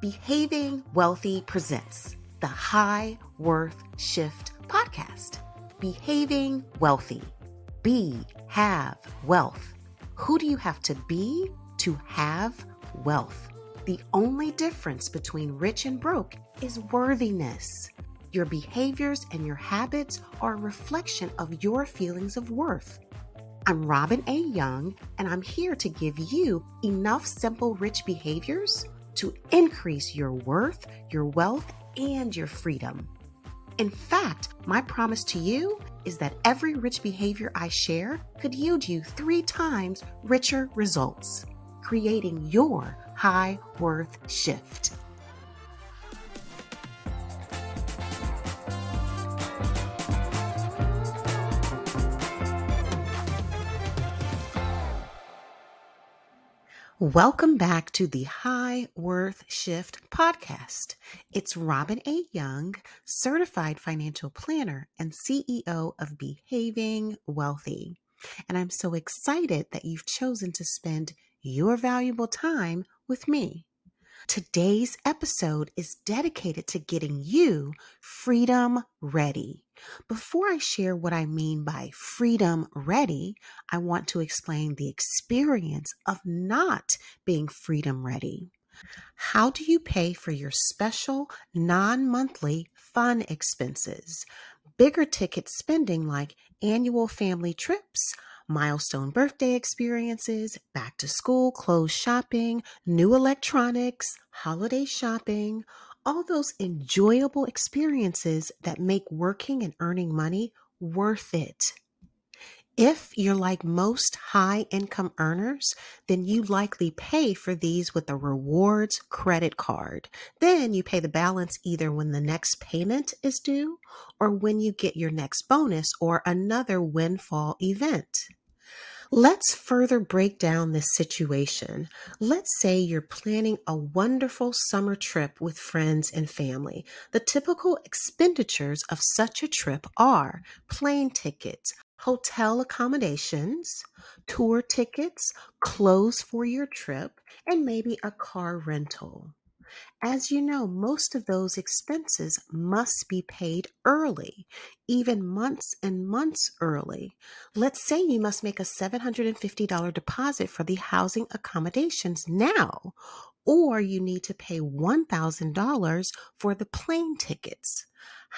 Behaving Wealthy presents the High Worth Shift podcast. Behaving Wealthy. Be, have wealth. Who do you have to be to have wealth? The only difference between rich and broke is worthiness. Your behaviors and your habits are a reflection of your feelings of worth. I'm Robin A. Young, and I'm here to give you enough simple, rich behaviors to increase your worth, your wealth, and your freedom. In fact, my promise to you is that every rich behavior I share could yield you three times richer results, creating your high worth shift. Welcome back to the High Worth Shift podcast. It's Robin A. Young, certified financial planner and CEO of Behaving Wealthy. And I'm so excited that you've chosen to spend your valuable time with me. Today's episode is dedicated to getting you freedom ready. Before I share what I mean by freedom ready, I want to explain the experience of not being freedom ready. How do you pay for your special non monthly fun expenses? Bigger ticket spending like annual family trips, milestone birthday experiences, back to school clothes shopping, new electronics, holiday shopping, all those enjoyable experiences that make working and earning money worth it. If you're like most high income earners, then you likely pay for these with a rewards credit card. Then you pay the balance either when the next payment is due or when you get your next bonus or another windfall event. Let's further break down this situation. Let's say you're planning a wonderful summer trip with friends and family. The typical expenditures of such a trip are plane tickets, hotel accommodations, tour tickets, clothes for your trip, and maybe a car rental. As you know, most of those expenses must be paid early, even months and months early. Let's say you must make a $750 deposit for the housing accommodations now, or you need to pay $1,000 for the plane tickets.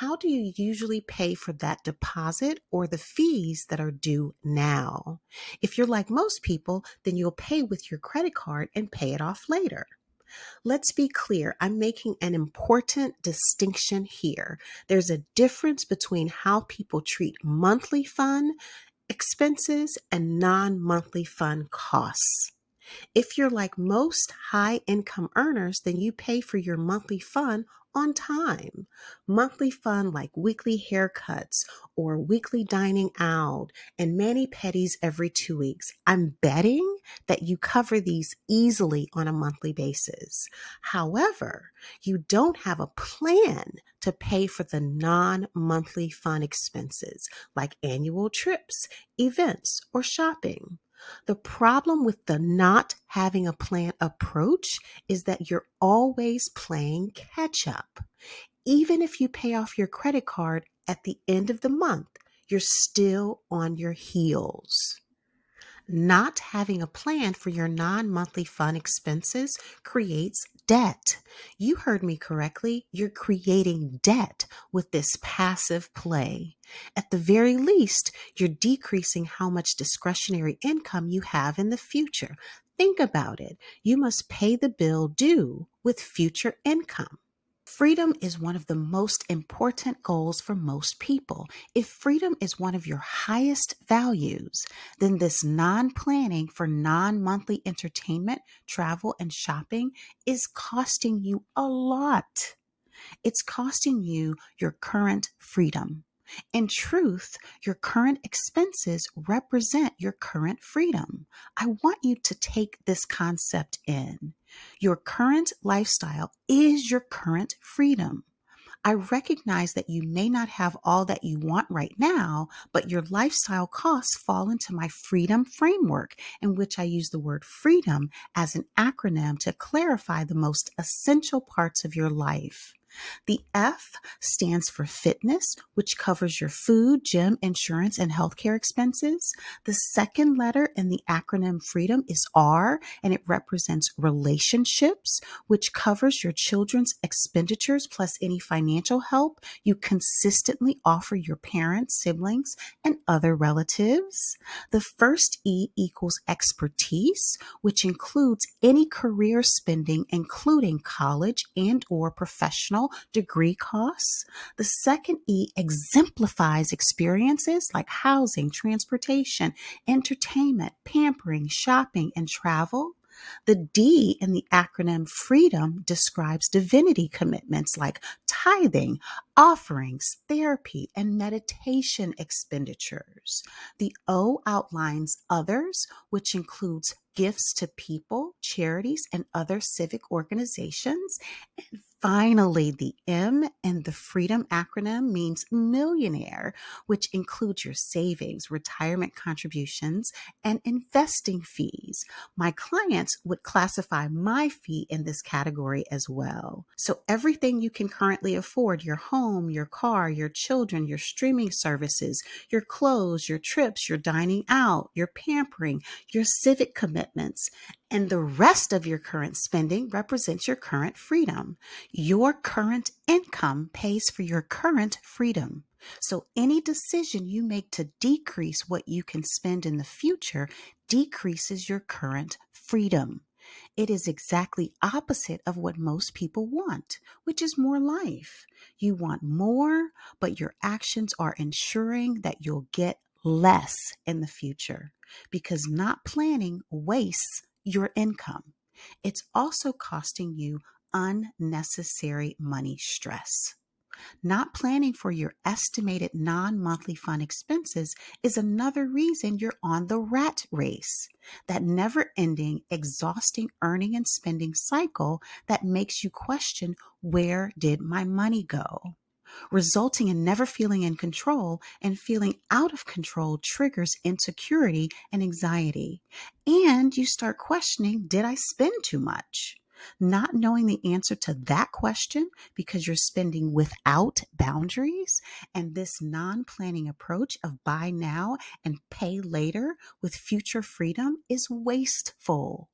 How do you usually pay for that deposit or the fees that are due now? If you're like most people, then you'll pay with your credit card and pay it off later. Let's be clear, I'm making an important distinction here. There's a difference between how people treat monthly fund expenses and non monthly fund costs. If you're like most high income earners, then you pay for your monthly fun on time. Monthly fun like weekly haircuts or weekly dining out and mani pedis every two weeks. I'm betting that you cover these easily on a monthly basis. However, you don't have a plan to pay for the non monthly fun expenses like annual trips, events, or shopping. The problem with the not having a plan approach is that you're always playing catch up. Even if you pay off your credit card at the end of the month, you're still on your heels. Not having a plan for your non monthly fun expenses creates debt. You heard me correctly. You're creating debt with this passive play. At the very least, you're decreasing how much discretionary income you have in the future. Think about it. You must pay the bill due with future income. Freedom is one of the most important goals for most people. If freedom is one of your highest values, then this non planning for non monthly entertainment, travel, and shopping is costing you a lot. It's costing you your current freedom. In truth, your current expenses represent your current freedom. I want you to take this concept in. Your current lifestyle is your current freedom. I recognize that you may not have all that you want right now, but your lifestyle costs fall into my freedom framework, in which I use the word freedom as an acronym to clarify the most essential parts of your life. The F stands for fitness, which covers your food, gym, insurance, and healthcare expenses. The second letter in the acronym FREEDOM is R, and it represents relationships, which covers your children's expenditures plus any financial help you consistently offer your parents, siblings, and other relatives. The first E equals expertise, which includes any career spending, including college and or professional degree costs. The second E exemplifies experiences like housing, transportation, entertainment, pampering, shopping, and travel. The D in the acronym FREEDOM describes divinity commitments like tithing, offerings, therapy, and meditation expenditures. The O outlines others, which includes gifts to people, charities, and other civic organizations. And finally, the M in the freedom acronym means millionaire, which includes your savings, retirement contributions, and investing fees. My clients would classify my fee in this category as well. So everything you can currently afford, your home, your car, your children, your streaming services, your clothes, your trips, your dining out, your pampering, your civic commitments, and the rest of your current spending represents your current freedom. Your current income pays for your current freedom. So any decision you make to decrease what you can spend in the future decreases your current freedom. It is exactly opposite of what most people want, which is more life. You want more, but your actions are ensuring that you'll get less in the future because not planning wastes your income. It's also costing you unnecessary money stress. Not planning for your estimated non monthly fund expenses is another reason you're on the rat race, that never ending, exhausting earning and spending cycle that makes you question where did my money go? resulting in never feeling in control and feeling out of control triggers insecurity and anxiety. And you start questioning, did I spend too much? Not knowing the answer to that question because you're spending without boundaries and this non planning approach of buy now and pay later with future freedom is wasteful.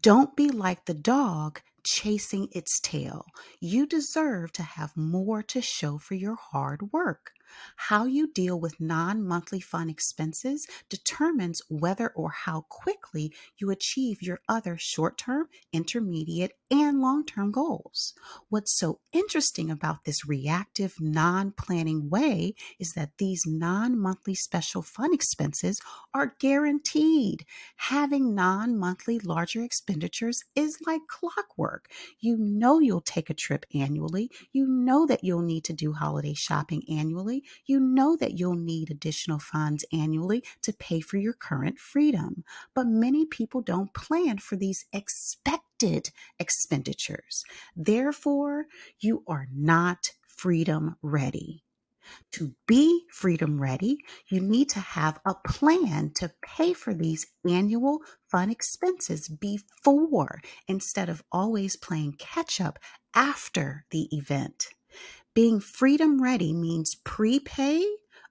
Don't be like the dog chasing its tail. You deserve to have more to show for your hard work. How you deal with non monthly fund expenses determines whether or how quickly you achieve your other short term, intermediate, and long term goals. What's so interesting about this reactive, non planning way is that these non monthly special fund expenses are guaranteed. Having non monthly larger expenditures is like clockwork. You know you'll take a trip annually, you know that you'll need to do holiday shopping annually you know that you'll need additional funds annually to pay for your current freedom. But many people don't plan for these expected expenditures. Therefore, you are not freedom ready. To be freedom ready, you need to have a plan to pay for these annual fun expenses before instead of always playing catch up after the event. Being freedom ready means prepay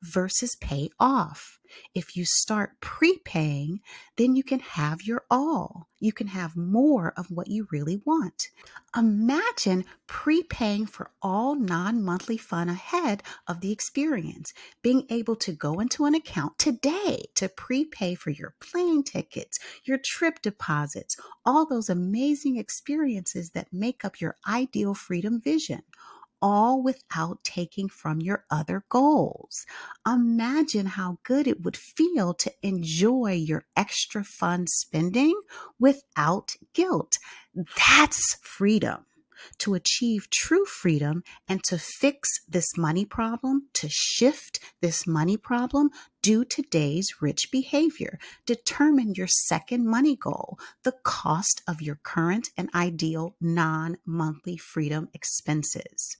versus pay off. If you start prepaying, then you can have your all. You can have more of what you really want. Imagine prepaying for all non monthly fun ahead of the experience. Being able to go into an account today to prepay for your plane tickets, your trip deposits, all those amazing experiences that make up your ideal freedom vision all without taking from your other goals. Imagine how good it would feel to enjoy your extra fun spending without guilt. That's freedom. To achieve true freedom and to fix this money problem, to shift this money problem, do today's rich behavior. Determine your second money goal, the cost of your current and ideal non monthly freedom expenses.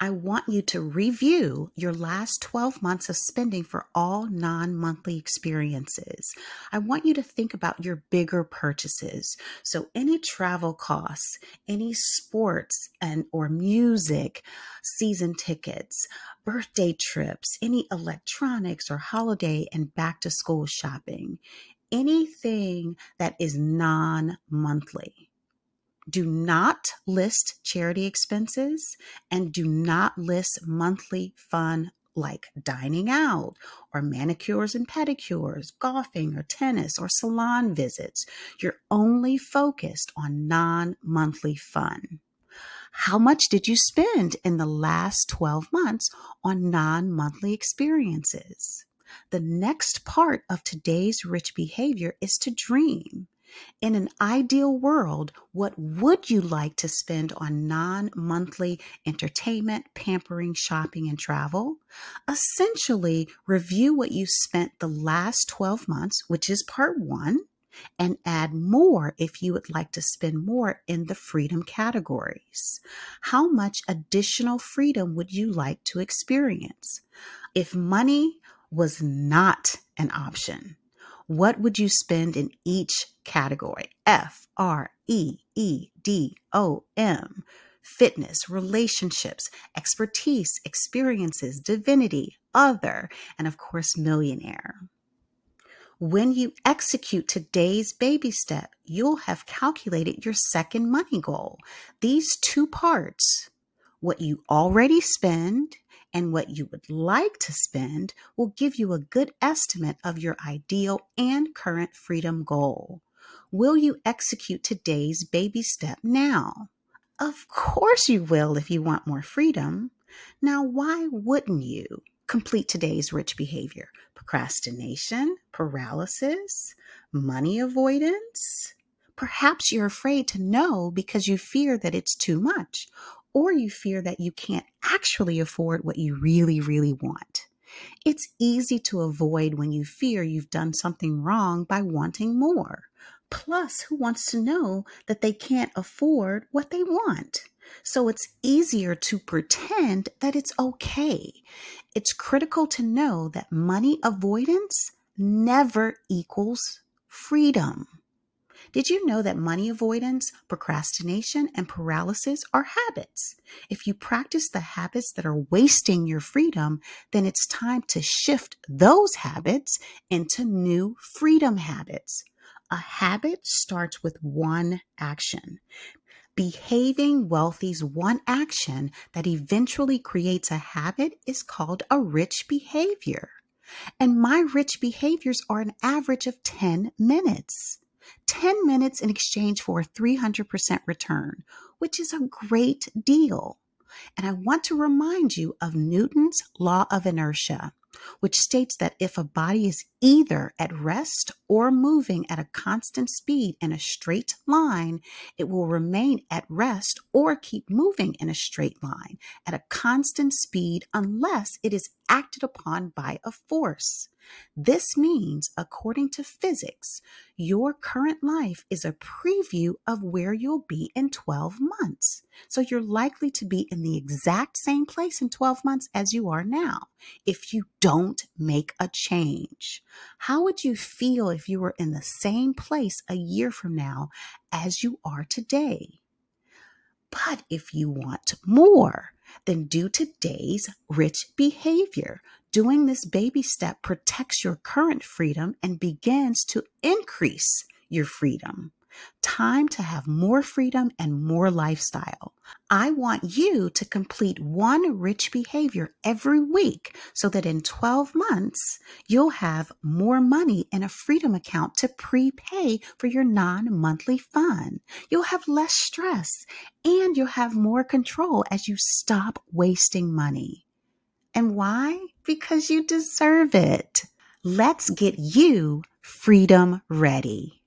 I want you to review your last 12 months of spending for all non monthly experiences. I want you to think about your bigger purchases. So any travel costs, any sports and or music, season tickets, birthday trips, any electronics or holiday and back to school shopping, anything that is non monthly do not list charity expenses and do not list monthly fun like dining out or manicures and pedicures, golfing or tennis or salon visits. You're only focused on non monthly fun. How much did you spend in the last 12 months on non monthly experiences? The next part of today's rich behavior is to dream. In an ideal world, what would you like to spend on non monthly entertainment, pampering, shopping, and travel? Essentially, review what you spent the last 12 months, which is part one, and add more if you would like to spend more in the freedom categories. How much additional freedom would you like to experience? If money was not an option, what would you spend in each category? F R E E D O M. Fitness, relationships, expertise, experiences, divinity, other, and of course, millionaire. When you execute today's baby step, you'll have calculated your second money goal. These two parts, what you already spend and what you would like to spend will give you a good estimate of your ideal and current freedom goal. Will you execute today's baby step now? Of course you will if you want more freedom. Now, why wouldn't you complete today's rich behavior? Procrastination, paralysis, money avoidance? Perhaps you're afraid to know because you fear that it's too much, or you fear that you can't actually afford what you really, really want. It's easy to avoid when you fear you've done something wrong by wanting more. Plus, who wants to know that they can't afford what they want? So it's easier to pretend that it's okay. It's critical to know that money avoidance never equals freedom. Did you know that money avoidance, procrastination, and paralysis are habits? If you practice the habits that are wasting your freedom, then it's time to shift those habits into new freedom habits. A habit starts with one action. Behaving wealthy's one action that eventually creates a habit is called a rich behavior. And my rich behaviors are an average of 10 minutes. 10 minutes in exchange for a 300% return, which is a great deal. And I want to remind you of Newton's law of inertia which states that if a body is either at rest or moving at a constant speed in a straight line, it will remain at rest or keep moving in a straight line at a constant speed unless it is acted upon by a force. This means, according to physics, your current life is a preview of where you'll be in 12 months. So you're likely to be in the exact same place in 12 months as you are now if you don't make a change. How would you feel if you were in the same place a year from now as you are today? But if you want more, then do today's rich behavior. Doing this baby step protects your current freedom and begins to increase your freedom. Time to have more freedom and more lifestyle. I want you to complete one rich behavior every week so that in 12 months, you'll have more money in a freedom account to prepay for your non monthly fund. You'll have less stress and you'll have more control as you stop wasting money. And why? Because you deserve it. Let's get you freedom ready.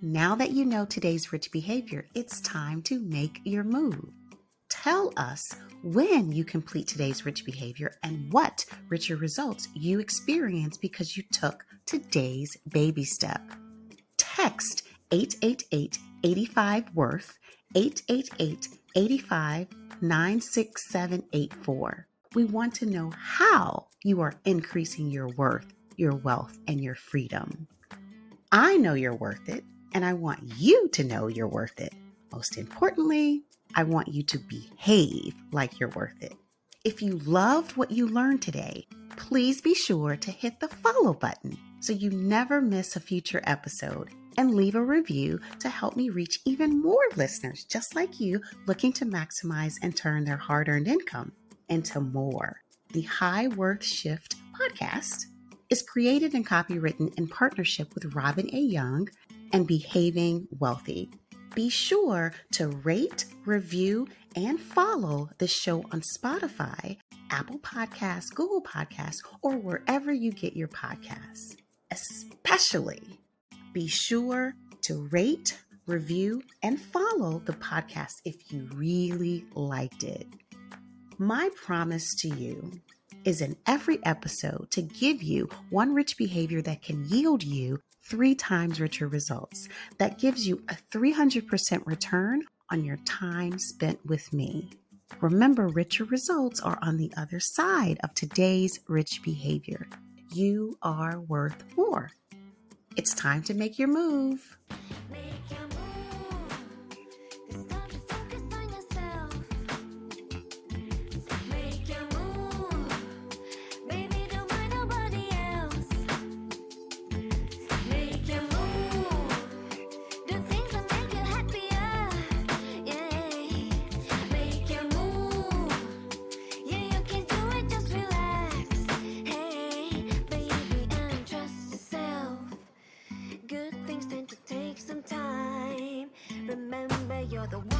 Now that you know today's rich behavior, it's time to make your move. Tell us when you complete today's rich behavior and what richer results you experience because you took today's baby step. Text 888 85 Worth 888 85 96784. We want to know how you are increasing your worth, your wealth, and your freedom. I know you're worth it, and I want you to know you're worth it. Most importantly, I want you to behave like you're worth it. If you loved what you learned today, please be sure to hit the follow button so you never miss a future episode and leave a review to help me reach even more listeners just like you looking to maximize and turn their hard earned income into more. The High Worth Shift podcast is created and copywritten in partnership with Robin A. Young and Behaving Wealthy. Be sure to rate, review, and follow the show on Spotify, Apple Podcasts, Google Podcasts, or wherever you get your podcasts. Especially be sure to rate, review, and follow the podcast if you really liked it. My promise to you is in every episode to give you one rich behavior that can yield you three times richer results. That gives you a 300% return on your time spent with me. Remember, richer results are on the other side of today's rich behavior. You are worth more. It's time to make your move. you're the one